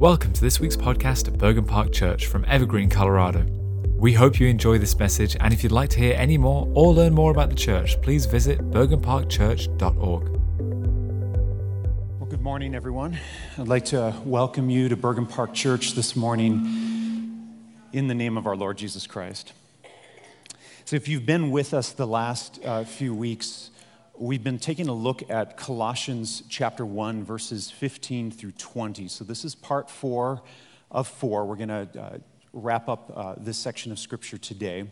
Welcome to this week's podcast at Bergen Park Church from Evergreen, Colorado. We hope you enjoy this message, and if you'd like to hear any more or learn more about the church, please visit bergenparkchurch.org. Well, good morning, everyone. I'd like to welcome you to Bergen Park Church this morning in the name of our Lord Jesus Christ. So, if you've been with us the last uh, few weeks, we've been taking a look at Colossians chapter 1, verses 15 through 20. So, this is part four of four. We're going to uh, wrap up uh, this section of scripture today.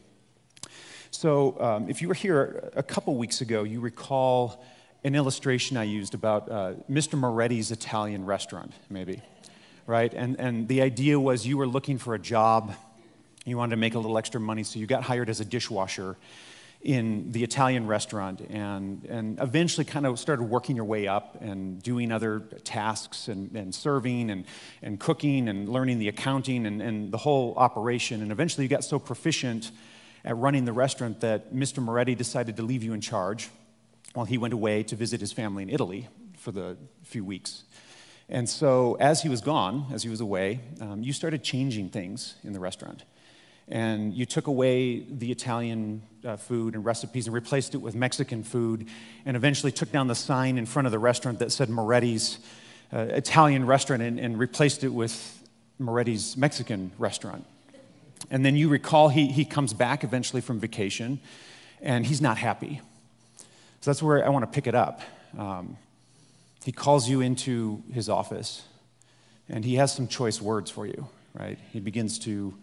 So, um, if you were here a couple weeks ago, you recall an illustration I used about uh, Mr. Moretti's Italian restaurant, maybe, right? And, and the idea was you were looking for a job, you wanted to make a little extra money, so you got hired as a dishwasher in the Italian restaurant and, and eventually kind of started working your way up and doing other tasks and, and serving and, and cooking and learning the accounting and, and the whole operation. And eventually you got so proficient at running the restaurant that Mr. Moretti decided to leave you in charge while he went away to visit his family in Italy for the few weeks. And so, as he was gone, as he was away, um, you started changing things in the restaurant and you took away the Italian uh, food and recipes and replaced it with Mexican food, and eventually took down the sign in front of the restaurant that said Moretti's uh, Italian restaurant and, and, replaced it with Moretti's Mexican restaurant. And then you recall he, he comes back eventually from vacation, and he's not happy. So that's where I want to pick it up. Um, he calls you into his office, and he has some choice words for you, right? He begins to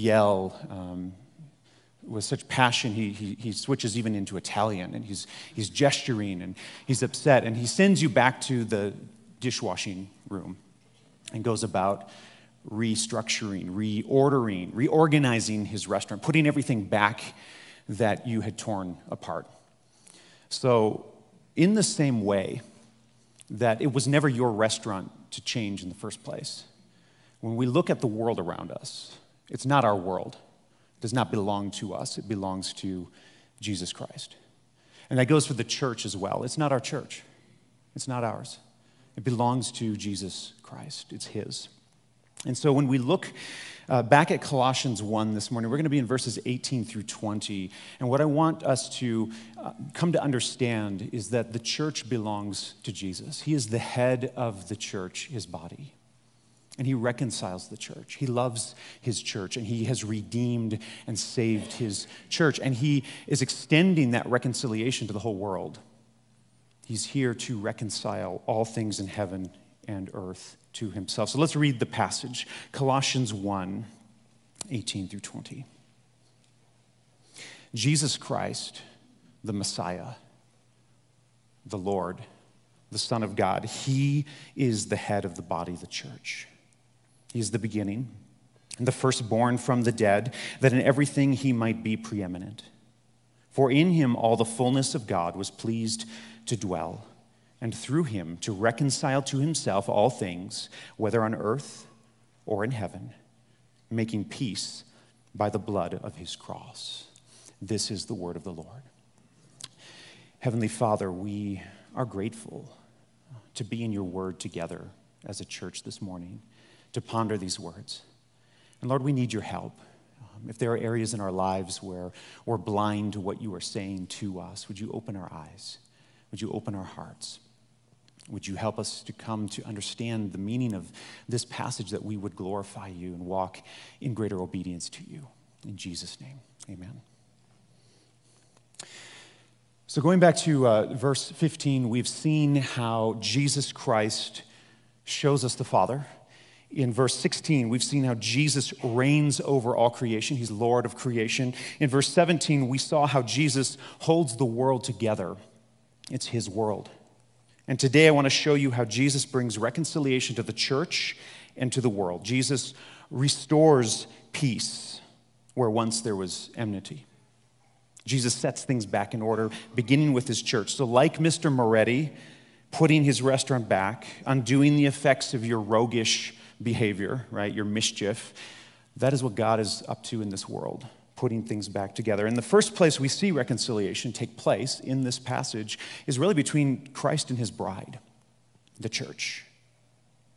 yell um, with such passion, he, he, he, switches even into Italian and he's, he's gesturing and he's upset. And he sends you back to the dishwashing room and goes about restructuring, reordering, reorganizing his restaurant, putting everything back that you had torn apart. So, in the same way that it was never your restaurant to change in the first place, when we look at the world around us, it's not our world. It does not belong to us, it belongs to Jesus Christ. And that goes for the church as well. It's not our church, it's not ours. It belongs to Jesus Christ, it's His. And so when we look uh, back at Colossians 1 this morning, we're going to be in verses 18 through 20. And what I want us to uh, come to understand is that the church belongs to Jesus. He is the head of the church, his body and he reconciles the church. He loves his church and he has redeemed and saved his church. And he is extending that reconciliation to the whole world. He's here to reconcile all things in heaven and earth to himself. So let's read the passage Colossians 1 18 through 20. Jesus Christ, the Messiah, the Lord, the Son of God, he is the head of the body, the church. He's the beginning, and the firstborn from the dead, that in everything he might be preeminent. For in him all the fullness of God was pleased to dwell, and through him to reconcile to himself all things, whether on earth or in heaven, making peace by the blood of his cross. This is the word of the Lord. Heavenly Father, we are grateful to be in your word together as a church this morning to ponder these words. And Lord, we need your help. Um, if there are areas in our lives where we're blind to what you are saying to us, would you open our eyes? Would you open our hearts? Would you help us to come to understand the meaning of this passage that we would glorify you and walk in greater obedience to you? In Jesus' name, amen. So, going back to uh, verse 15, we've seen how Jesus Christ shows us the Father in verse 16, we've seen how Jesus reigns over all creation. He's Lord of creation. In verse 17, we saw how Jesus holds the world together. It's his world. And today I want to show you how Jesus brings reconciliation to the church and to the world. Jesus restores peace where once there was enmity. Jesus sets things back in order, beginning with his church. So, like Mr. Moretti, putting his restaurant back, undoing the effects of your roguish behavior, right? Your mischief. That is what God is up to in this world, putting things back together. And the first place we see reconciliation take place in this passage is really between Christ and his bride, the church.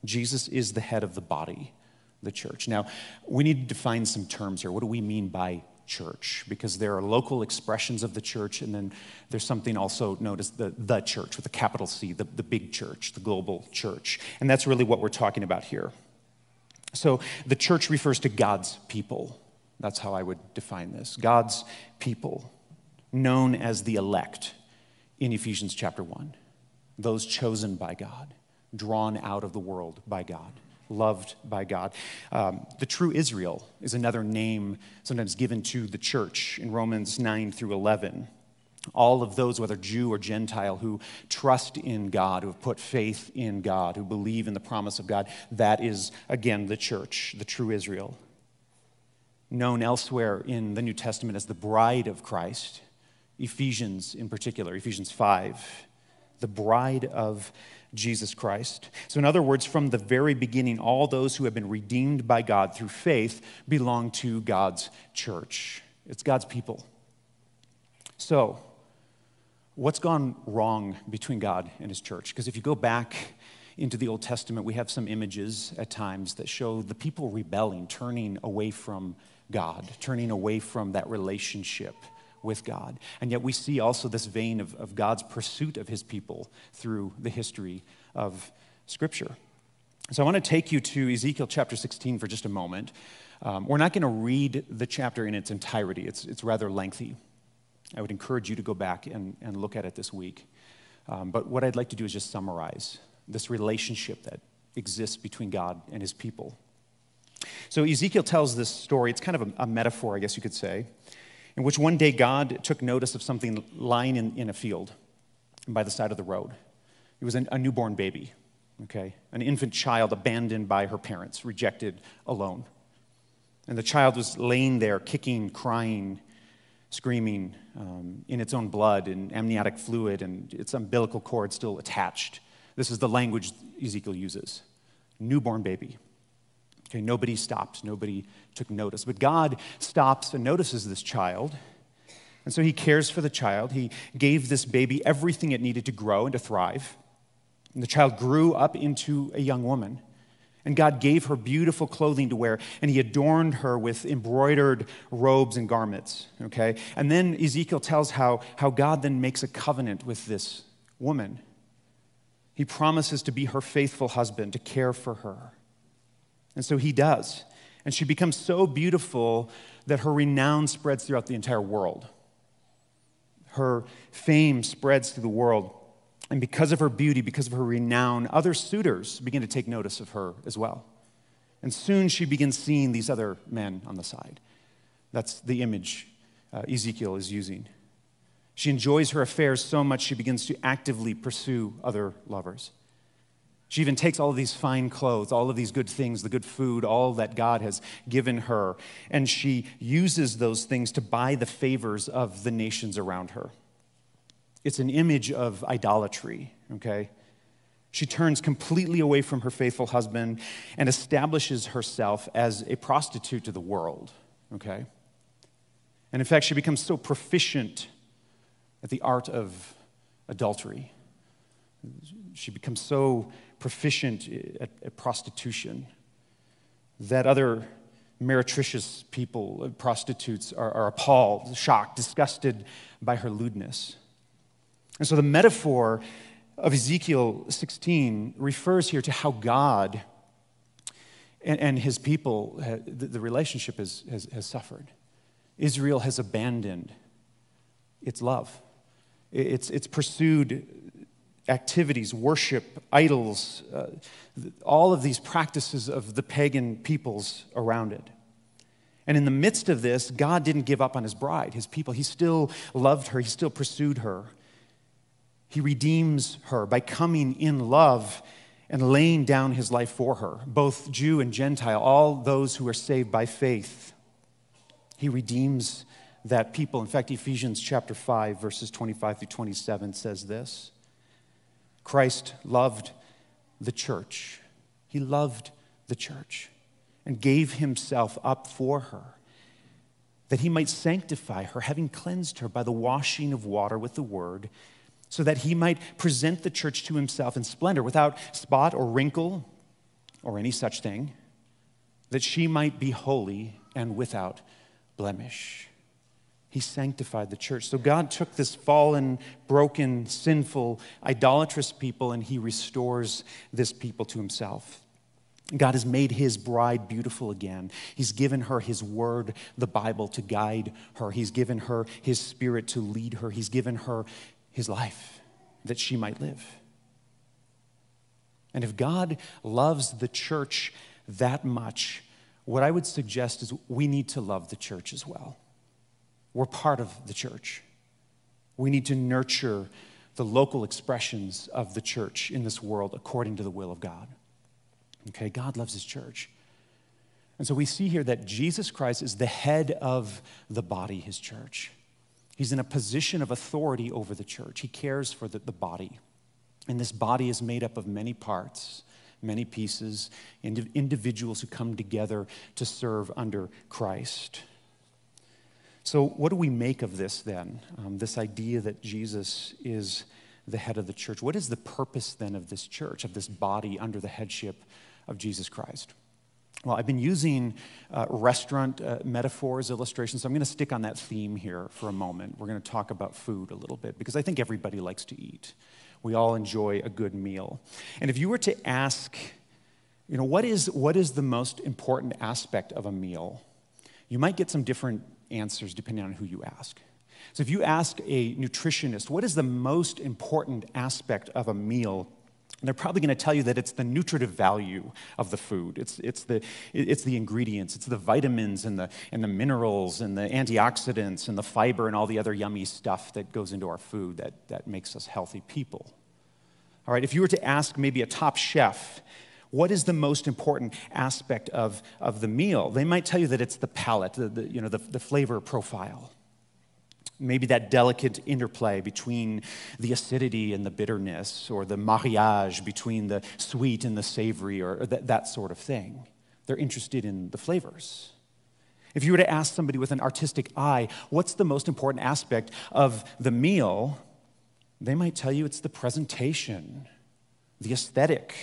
Jesus is the head of the body, the church. Now, we need to define some terms here. What do we mean by church? Because there are local expressions of the church, and then there's something also known as the, the church with a capital C, the, the big church, the global church. And that's really what we're talking about here. So the church refers to God's people. That's how I would define this God's people, known as the elect in Ephesians chapter 1, those chosen by God drawn out of the world by God, loved by God. Um, the true Israel is another name sometimes given to the church in Romans 9 through 11. All of those, whether Jew or Gentile, who trust in God, who have put faith in God, who believe in the promise of God, that is, again, the church, the true Israel. Known elsewhere in the New Testament as the bride of Christ, Ephesians in particular, Ephesians 5, the bride of Jesus Christ. So, in other words, from the very beginning, all those who have been redeemed by God through faith belong to God's church. It's God's people. So, what's gone wrong between God and his church? Because if you go back into the Old Testament, we have some images at times that show the people rebelling, turning away from God, turning away from that relationship with God. And yet we see also this vein of, of God's pursuit of his people through the history of Scripture. So I want to take you to Ezekiel chapter 16 for just a moment. Um, we're not going to read the chapter in its entirety, it's, it's rather lengthy. I would encourage you to go back and, and look at it this week. Um, but what I'd like to do is just summarize this relationship that exists between God and his people. So Ezekiel tells this story. It's kind of a, a metaphor, I guess you could say in which one day God took notice of something lying in, in a field by the side of the road. It was an, a newborn baby, okay? An infant child abandoned by her parents, rejected alone. And the child was laying there, kicking, crying, screaming um, in its own blood and amniotic fluid, and its umbilical cord still attached. This is the language Ezekiel uses newborn baby. Okay, nobody stopped, nobody took notice. But God stops and notices this child. And so he cares for the child. He gave this baby everything it needed to grow and to thrive. And the child grew up into a young woman. And God gave her beautiful clothing to wear, and He adorned her with embroidered robes and garments. Okay? And then Ezekiel tells how, how God then makes a covenant with this woman. He promises to be her faithful husband, to care for her. And so he does. And she becomes so beautiful that her renown spreads throughout the entire world. Her fame spreads through the world. And because of her beauty, because of her renown, other suitors begin to take notice of her as well. And soon she begins seeing these other men on the side. That's the image uh, Ezekiel is using. She enjoys her affairs so much she begins to actively pursue other lovers. She even takes all of these fine clothes, all of these good things, the good food, all that God has given her, and she uses those things to buy the favors of the nations around her. It's an image of idolatry, okay? She turns completely away from her faithful husband and establishes herself as a prostitute to the world, okay? And in fact, she becomes so proficient at the art of adultery. She becomes so proficient at, at prostitution, that other meretricious people, uh, prostitutes, are, are appalled, shocked, disgusted by her lewdness. And so the metaphor of Ezekiel 16 refers here to how God and, and his people, the, the relationship has, has, has suffered. Israel has abandoned its love. It's, it's pursued activities, worship, idols, uh, all of these practices of the pagan peoples around it. And in the midst of this, God didn't give up on his bride, his people. He still loved her, he still pursued her. He redeems her by coming in love and laying down his life for her, both Jew and Gentile, all those who are saved by faith. He redeems that people. In fact, Ephesians chapter 5, verses 25 through 27 says this Christ loved the church. He loved the church and gave himself up for her that he might sanctify her, having cleansed her by the washing of water with the word, so that he might present the church to himself in splendor, without spot or wrinkle or any such thing, that she might be holy and without blemish. He sanctified the church. So God took this fallen, broken, sinful, idolatrous people and he restores this people to himself. God has made his bride beautiful again. He's given her his word, the Bible, to guide her. He's given her his spirit to lead her. He's given her his life that she might live. And if God loves the church that much, what I would suggest is we need to love the church as well. We're part of the church. We need to nurture the local expressions of the church in this world according to the will of God. Okay, God loves his church. And so we see here that Jesus Christ is the head of the body, his church. He's in a position of authority over the church. He cares for the, the body. And this body is made up of many parts, many pieces, ind- individuals who come together to serve under Christ. So, what do we make of this then? Um, this idea that Jesus is the head of the church. What is the purpose then of this church, of this body under the headship of Jesus Christ? Well, I've been using uh, restaurant uh, metaphors, illustrations, so I'm going to stick on that theme here for a moment. We're going to talk about food a little bit because I think everybody likes to eat. We all enjoy a good meal. And if you were to ask, you know, what is, what is the most important aspect of a meal? You might get some different answers depending on who you ask. So if you ask a nutritionist, what is the most important aspect of a meal? They're probably going to tell you that it's the nutritive value of the food. It's, it's, the, it's the ingredients, it's the vitamins and the, and the minerals and the antioxidants and the fiber and all the other yummy stuff that goes into our food that, that makes us healthy people. All right, if you were to ask maybe a top chef, what is the most important aspect of, of the meal? They might tell you that it's the palate, the, the you know, the, the flavor profile maybe that delicate interplay between the acidity and the bitterness, or the mariage between the sweet and the savory, or that, that sort of thing. They're interested in the flavors. If you were to ask somebody with an artistic eye, what's the most important aspect of the meal? They might tell you it's the presentation, the aesthetic.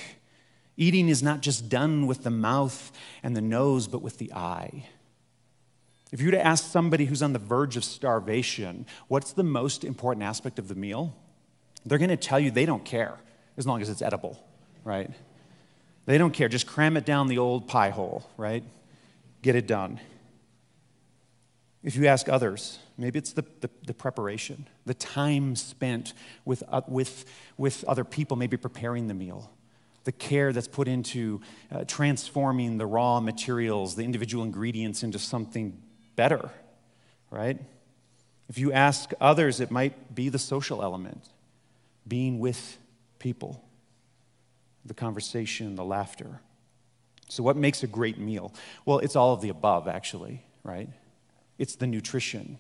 Eating is not just done with the mouth and the nose, but with the eye. If you were to ask somebody who's on the verge of starvation, what's the most important aspect of the meal? They're going to tell you they don't care as long as it's edible, right? They don't care. Just cram it down the old pie hole, right? Get it done. If you ask others, maybe it's the, the, the preparation, the time spent with, uh, with, with other people, maybe preparing the meal, the care that's put into uh, transforming the raw materials, the individual ingredients into something better, right? If you ask others, it might be the social element, being with people, the conversation, the laughter. So, what makes a great meal? Well, it's all of the above, actually, right? It's the nutrition,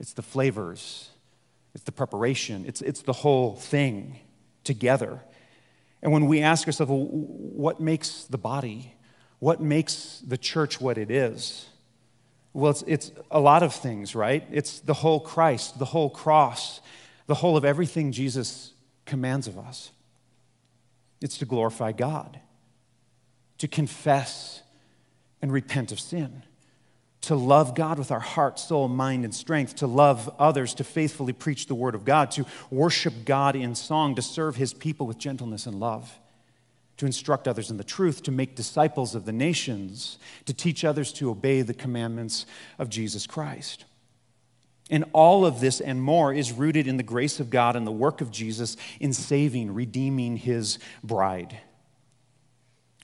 it's the flavors, it's the preparation, it's, it's the whole thing together. And when we ask ourselves, well, what makes the body? What makes the church what it is? Well, it's, it's a lot of things, right? It's the whole Christ, the whole cross, the whole of everything Jesus commands of us. It's to glorify God, to confess and repent of sin, to love God with our heart, soul, mind, and strength, to love others, to faithfully preach the word of God, to worship God in song, to serve his people with gentleness and love to instruct others in the truth, to make disciples of the nations, to teach others to obey the commandments of Jesus Christ. And all of this and more is rooted in the grace of God and the work of Jesus in saving, redeeming his bride.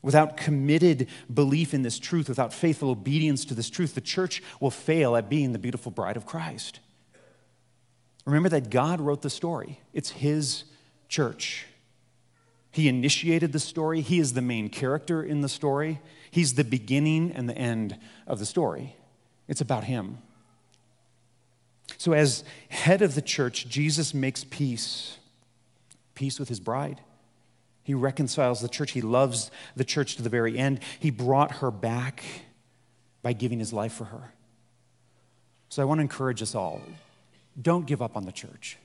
Without committed belief in this truth, without faithful obedience to this truth, the church will fail at being the beautiful bride of Christ. Remember that God wrote the story, it's his church. He initiated the story. He is the main character in the story. He's the beginning and the end of the story. It's about him. So, as head of the church, Jesus makes peace peace with his bride. He reconciles the church. He loves the church to the very end. He brought her back by giving his life for her. So, I want to encourage us all don't give up on the church.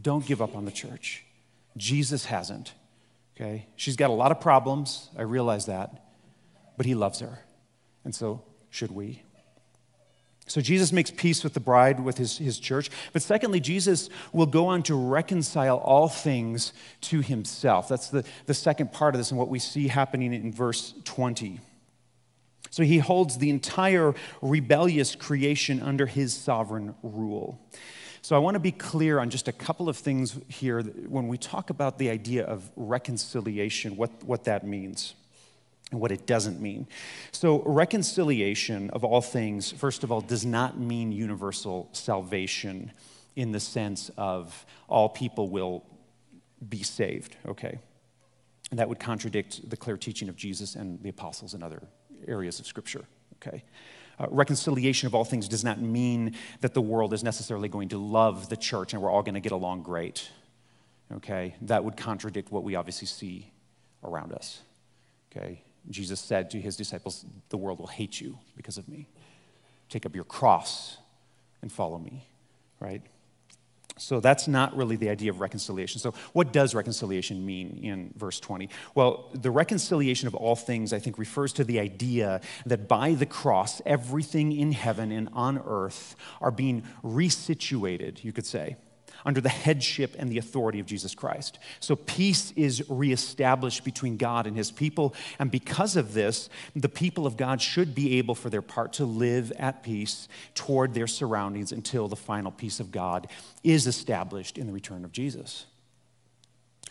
Don't give up on the church. Jesus hasn't. Okay? She's got a lot of problems. I realize that. But he loves her. And so should we. So Jesus makes peace with the bride, with his, his church. But secondly, Jesus will go on to reconcile all things to himself. That's the, the second part of this and what we see happening in verse 20. So he holds the entire rebellious creation under his sovereign rule. So I want to be clear on just a couple of things here when we talk about the idea of reconciliation, what, what that means and what it doesn't mean. So, reconciliation of all things, first of all, does not mean universal salvation in the sense of all people will be saved, okay? And that would contradict the clear teaching of Jesus and the apostles and other areas of Scripture, okay? Uh, reconciliation of all things does not mean that the world is necessarily going to love the church and we're all going to get along great, okay? That would contradict what we obviously see around us, okay? Jesus said to his disciples, The world will hate you because of me. Take up your cross and follow me, right? So that's not really the idea of reconciliation. So, what does reconciliation mean in verse 20? Well, the reconciliation of all things, I think, refers to the idea that by the cross, everything in heaven and on earth are being resituated, you could say under the headship and the authority of Jesus Christ. So peace is reestablished between God and his people. And because of this, the people of God should be able, for their part, to live at peace toward their surroundings until the final peace of God is established in the return of Jesus.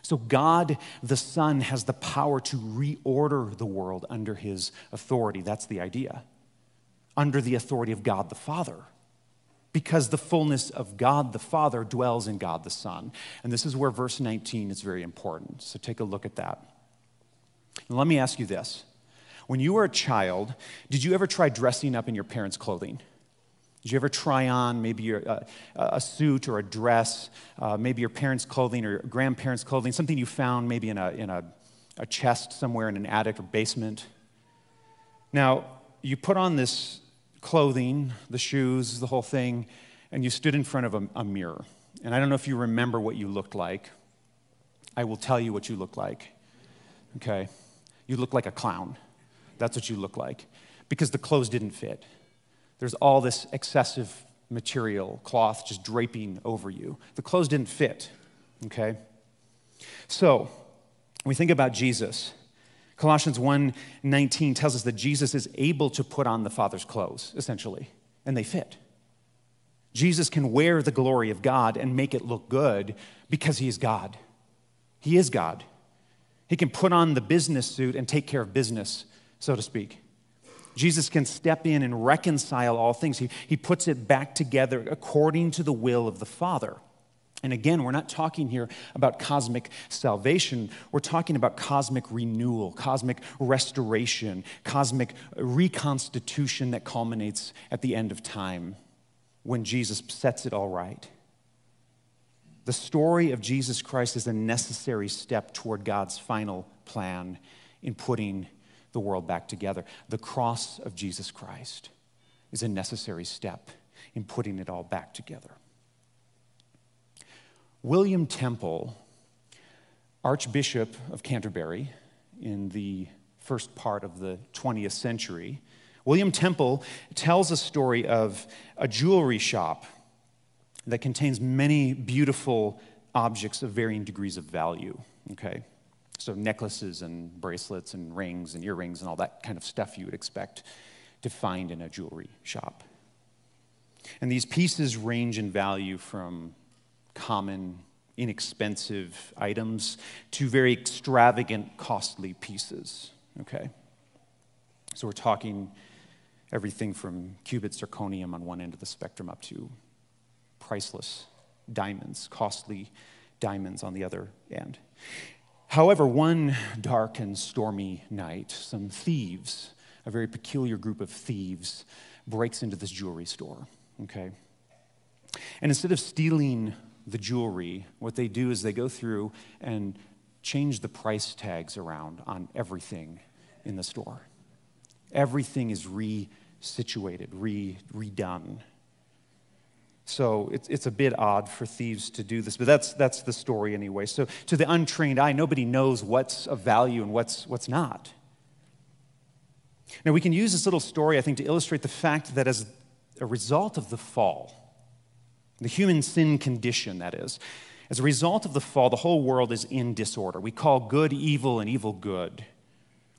So, God the Son has the power to reorder the world under his authority. That's the idea. Under the authority of God the Father because the fullness of God the Father dwells in God the Son. And this is where verse 19 is very important. So take a look at that. And let me ask you this. When you were a child, did you ever try dressing up in your parents' clothing? Did you ever try on maybe a, a suit or a dress, uh, maybe your parents' clothing or grandparents' clothing, something you found maybe in, a, in a, a chest somewhere in an attic or basement? Now, you put on this clothing, the shoes, the whole thing, and you stood in front of a, a mirror. And I don't know if you remember what you looked like. I will tell you what you look like. Okay? You look like a clown. That's what you look like. Because the clothes didn't fit. There's all this excessive material, cloth just draping over you. The clothes didn't fit. Okay? So, we think about Jesus, Colossians 1:19 tells us that Jesus is able to put on the Father's clothes, essentially, and they fit. Jesus can wear the glory of God and make it look good because he is God. He is God. He can put on the business suit and take care of business, so to speak. Jesus can step in and reconcile all things. He, he puts it back together according to the will of the Father. And again, we're not talking here about cosmic salvation. We're talking about cosmic renewal, cosmic restoration, cosmic reconstitution that culminates at the end of time when Jesus sets it all right. The story of Jesus Christ is a necessary step toward God's final plan in putting the world back together. The cross of Jesus Christ is a necessary step in putting it all back together. William Temple, Archbishop of Canterbury in the first part of the 20th century, William Temple tells a story of a jewelry shop that contains many beautiful objects of varying degrees of value. Okay? So, necklaces and bracelets and rings and earrings and all that kind of stuff you would expect to find in a jewelry shop. And these pieces range in value from common, inexpensive items to very extravagant, costly pieces. Okay? So we're talking everything from cubic zirconium on one end of the spectrum up to priceless diamonds, costly diamonds on the other end. However, one dark and stormy night, some thieves, a very peculiar group of thieves, breaks into this jewelry store. Okay? And instead of stealing the jewelry, what they do is they go through and change the price tags around on everything in the store. Everything is resituated, re, redone. So it's, it's a bit odd for thieves to do this, but that's, that's the story anyway. So to the untrained eye, nobody knows what's of value and what's, what's not. Now, we can use this little story, I think, to illustrate the fact that as a result of the fall, the human sin condition, that is, as a result of the fall, the whole world is in disorder. We call good evil and evil good.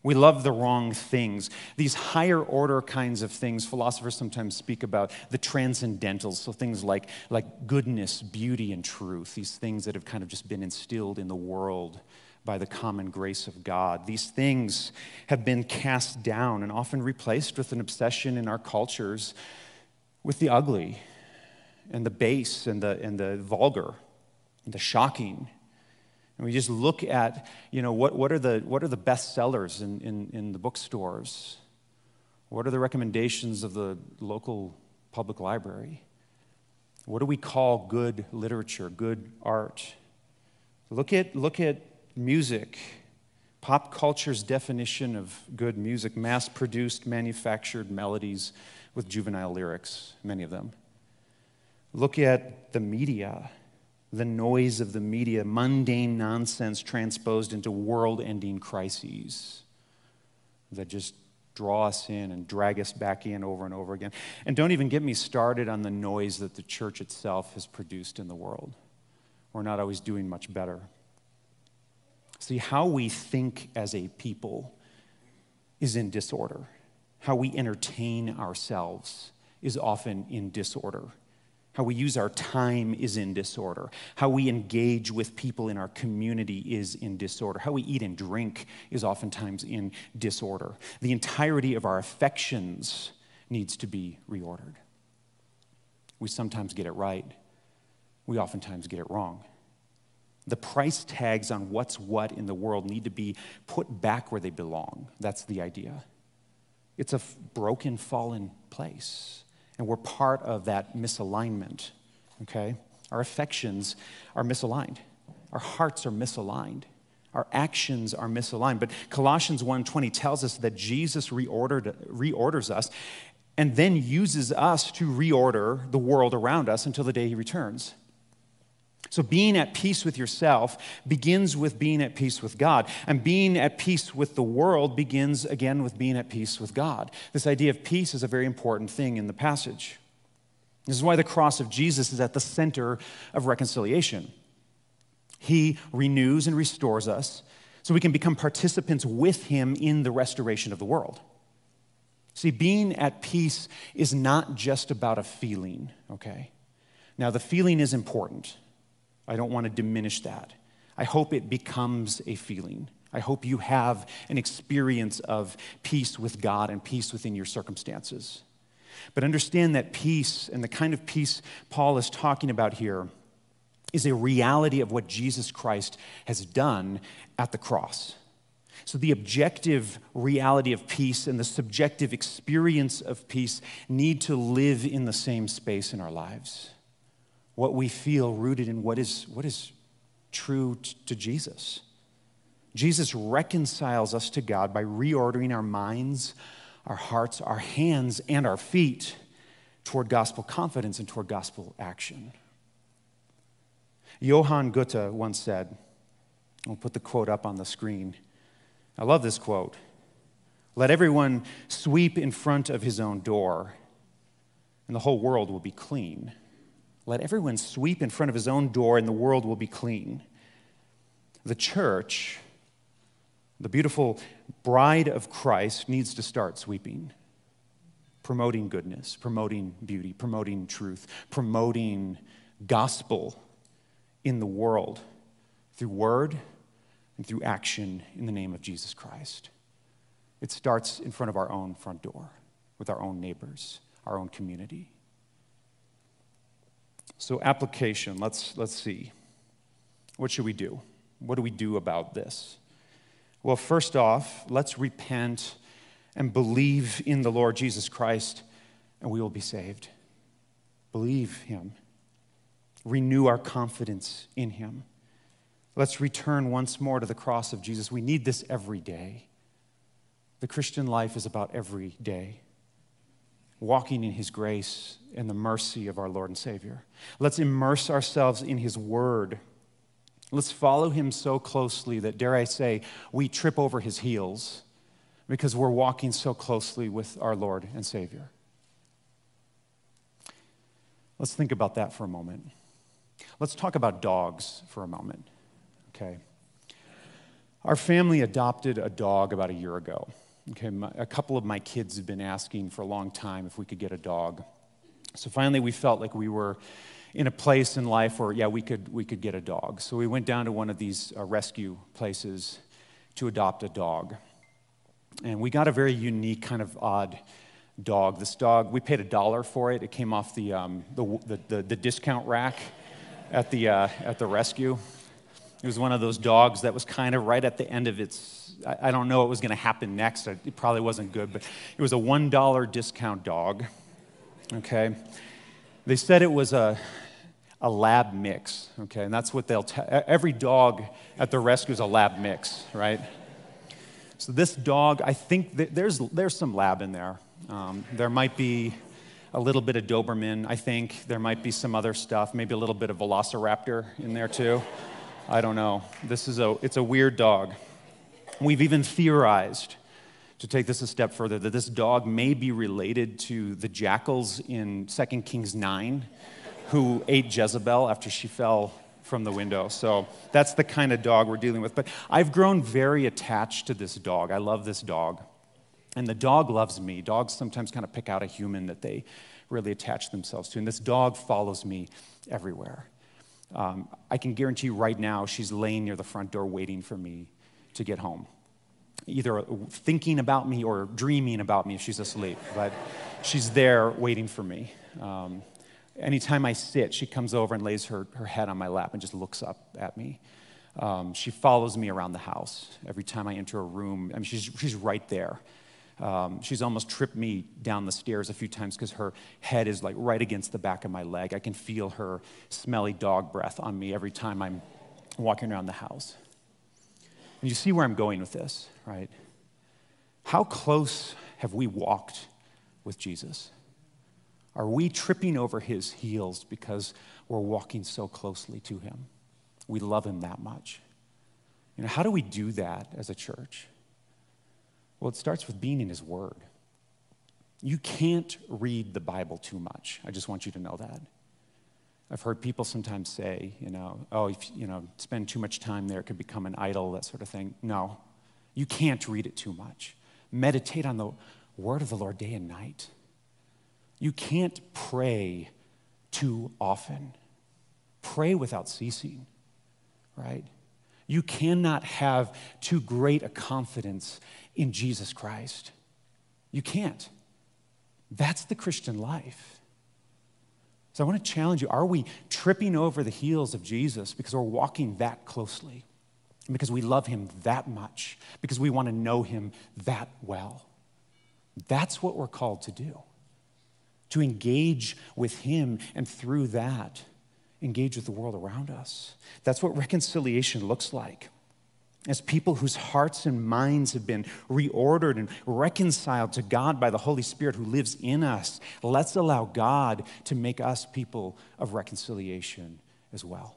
We love the wrong things. These higher order kinds of things, philosophers sometimes speak about the transcendentals, so things like, like goodness, beauty, and truth, these things that have kind of just been instilled in the world by the common grace of God. These things have been cast down and often replaced with an obsession in our cultures with the ugly and the base and the, and the vulgar and the shocking and we just look at, you know, what, what, are, the, what are the best sellers in, in, in the bookstores? What are the recommendations of the local public library? What do we call good literature, good art? Look at, look at music, pop culture's definition of good music, mass produced, manufactured melodies with juvenile lyrics, many of them. Look at the media the noise of the media, mundane nonsense transposed into world ending crises that just draw us in and drag us back in over and over again. And don't even get me started on the noise that the church itself has produced in the world. We're not always doing much better. See, how we think as a people is in disorder. How we entertain ourselves is often in disorder. How we use our time is in disorder. How we engage with people in our community is in disorder. How we eat and drink is oftentimes in disorder. The entirety of our affections needs to be reordered. We sometimes get it right, we oftentimes get it wrong. The price tags on what's what in the world need to be put back where they belong. That's the idea. It's a broken, fallen place and we're part of that misalignment, okay? Our affections are misaligned. Our hearts are misaligned. Our actions are misaligned. But Colossians 1:20 tells us that Jesus reordered, reorders us and then uses us to reorder the world around us until the day he returns. So, being at peace with yourself begins with being at peace with God. And being at peace with the world begins again with being at peace with God. This idea of peace is a very important thing in the passage. This is why the cross of Jesus is at the center of reconciliation. He renews and restores us so we can become participants with Him in the restoration of the world. See, being at peace is not just about a feeling, okay? Now, the feeling is important. I don't want to diminish that. I hope it becomes a feeling. I hope you have an experience of peace with God and peace within your circumstances. But understand that peace and the kind of peace Paul is talking about here is a reality of what Jesus Christ has done at the cross. So, the objective reality of peace and the subjective experience of peace need to live in the same space in our lives what we feel rooted in what is, what is true t- to Jesus. Jesus reconciles us to God by reordering our minds, our hearts, our hands, and our feet toward gospel confidence and toward gospel action. Johann Goethe once said, I'll put the quote up on the screen. I love this quote. Let everyone sweep in front of his own door, and the whole world will be clean. Let everyone sweep in front of his own door, and the world will be clean. The church, the beautiful bride of Christ, needs to start sweeping, promoting goodness, promoting beauty, promoting truth, promoting gospel in the world through word and through action in the name of Jesus Christ. It starts in front of our own front door, with our own neighbors, our own community. So, application, let's, let's see. What should we do? What do we do about this? Well, first off, let's repent and believe in the Lord Jesus Christ, and we will be saved. Believe Him. Renew our confidence in Him. Let's return once more to the cross of Jesus. We need this every day. The Christian life is about every day. Walking in his grace and the mercy of our Lord and Savior. Let's immerse ourselves in his word. Let's follow him so closely that, dare I say, we trip over his heels because we're walking so closely with our Lord and Savior. Let's think about that for a moment. Let's talk about dogs for a moment, okay? Our family adopted a dog about a year ago. Okay, my, a couple of my kids had been asking for a long time if we could get a dog. So finally, we felt like we were in a place in life where, yeah, we could, we could get a dog. So we went down to one of these uh, rescue places to adopt a dog. And we got a very unique, kind of odd dog. This dog, we paid a dollar for it. It came off the, um, the, the, the, discount rack at the, uh, at the rescue. It was one of those dogs that was kind of right at the end of its, I, don't know what was going to happen next. It probably wasn't good, but it was a $1 discount dog. Okay? They said it was a, a lab mix. Okay? And that's what they'll tell. Every dog at the rescue is a lab mix, right? So this dog, I think there's, there's some lab in there. Um, there might be a little bit of Doberman, I think. There might be some other stuff, maybe a little bit of Velociraptor in there too. I don't know. This is a, it's a weird dog. We've even theorized, to take this a step further, that this dog may be related to the jackals in 2 Kings 9 who ate Jezebel after she fell from the window. So that's the kind of dog we're dealing with. But I've grown very attached to this dog. I love this dog. And the dog loves me. Dogs sometimes kind of pick out a human that they really attach themselves to. And this dog follows me everywhere. Um, I can guarantee you right now she's laying near the front door waiting for me to get home. Either thinking about me or dreaming about me if she's asleep. But she's there waiting for me. Um, anytime I sit, she comes over and lays her, her head on my lap and just looks up at me. Um, she follows me around the house every time I enter a room. I mean, she's, she's right there. Um, she's almost tripped me down the stairs a few times because her head is like right against the back of my leg. I can feel her smelly dog breath on me every time I'm walking around the house. And you see where I'm going with this, right? How close have we walked with Jesus? Are we tripping over his heels because we're walking so closely to him? We love him that much. You know, how do we do that as a church? Well, it starts with being in His Word. You can't read the Bible too much. I just want you to know that. I've heard people sometimes say, you know, oh, if you know, spend too much time there, it could become an idol, that sort of thing. No, you can't read it too much. Meditate on the word of the Lord day and night. You can't pray too often. Pray without ceasing, right? You cannot have too great a confidence in Jesus Christ. You can't. That's the Christian life. So I want to challenge you are we tripping over the heels of Jesus because we're walking that closely? Because we love him that much? Because we want to know him that well? That's what we're called to do. To engage with him and through that, engage with the world around us. That's what reconciliation looks like as people whose hearts and minds have been reordered and reconciled to God by the Holy Spirit who lives in us, let's allow God to make us people of reconciliation as well.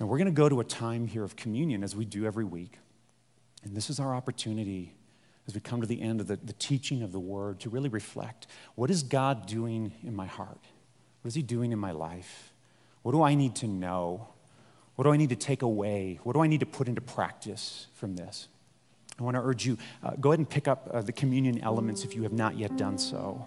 Now, we're going to go to a time here of communion as we do every week. And this is our opportunity as we come to the end of the, the teaching of the word to really reflect what is God doing in my heart? What is He doing in my life? What do I need to know? What do I need to take away? What do I need to put into practice from this? I want to urge you uh, go ahead and pick up uh, the communion elements if you have not yet done so.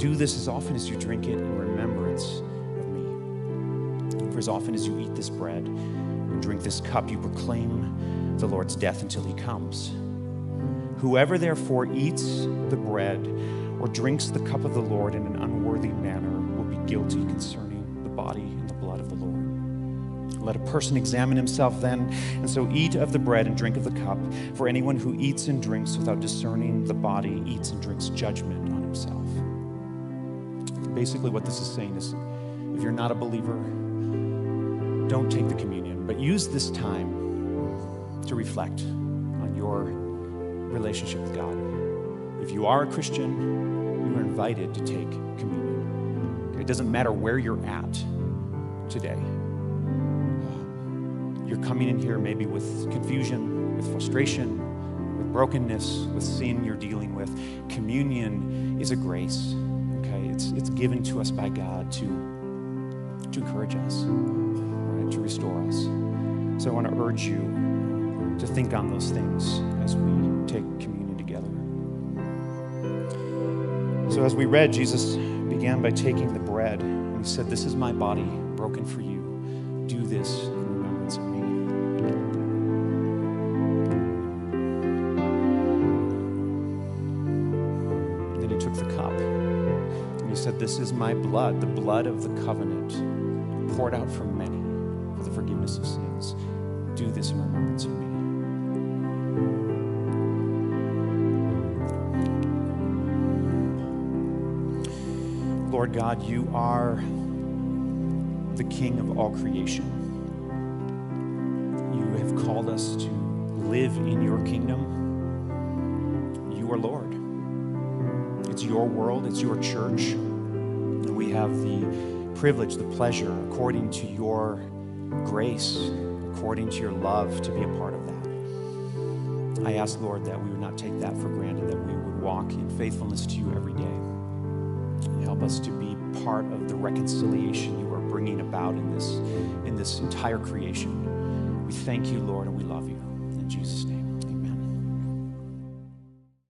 Do this as often as you drink it in remembrance of me. For as often as you eat this bread and drink this cup, you proclaim the Lord's death until he comes. Whoever therefore eats the bread or drinks the cup of the Lord in an unworthy manner will be guilty concerning the body and the blood of the Lord. Let a person examine himself then, and so eat of the bread and drink of the cup. For anyone who eats and drinks without discerning the body eats and drinks judgment on himself. Basically, what this is saying is if you're not a believer, don't take the communion, but use this time to reflect on your relationship with God. If you are a Christian, you are invited to take communion. It doesn't matter where you're at today. You're coming in here maybe with confusion, with frustration, with brokenness, with sin you're dealing with. Communion is a grace? It's, it's given to us by God to, to encourage us, right? to restore us. So I want to urge you to think on those things as we take communion together. So as we read, Jesus began by taking the bread and he said, This is my body broken for you. Do this in remembrance of me. Then he took the cup he said, This is my blood, the blood of the covenant, poured out for many for the forgiveness of sins. Do this in remembrance of me. Lord God, you are the King of all creation. You have called us to live in your kingdom. You are Lord. Your world, it's your church. And we have the privilege, the pleasure, according to your grace, according to your love, to be a part of that. I ask, Lord, that we would not take that for granted, that we would walk in faithfulness to you every day. Help us to be part of the reconciliation you are bringing about in this, in this entire creation. We thank you, Lord, and we love you. In Jesus'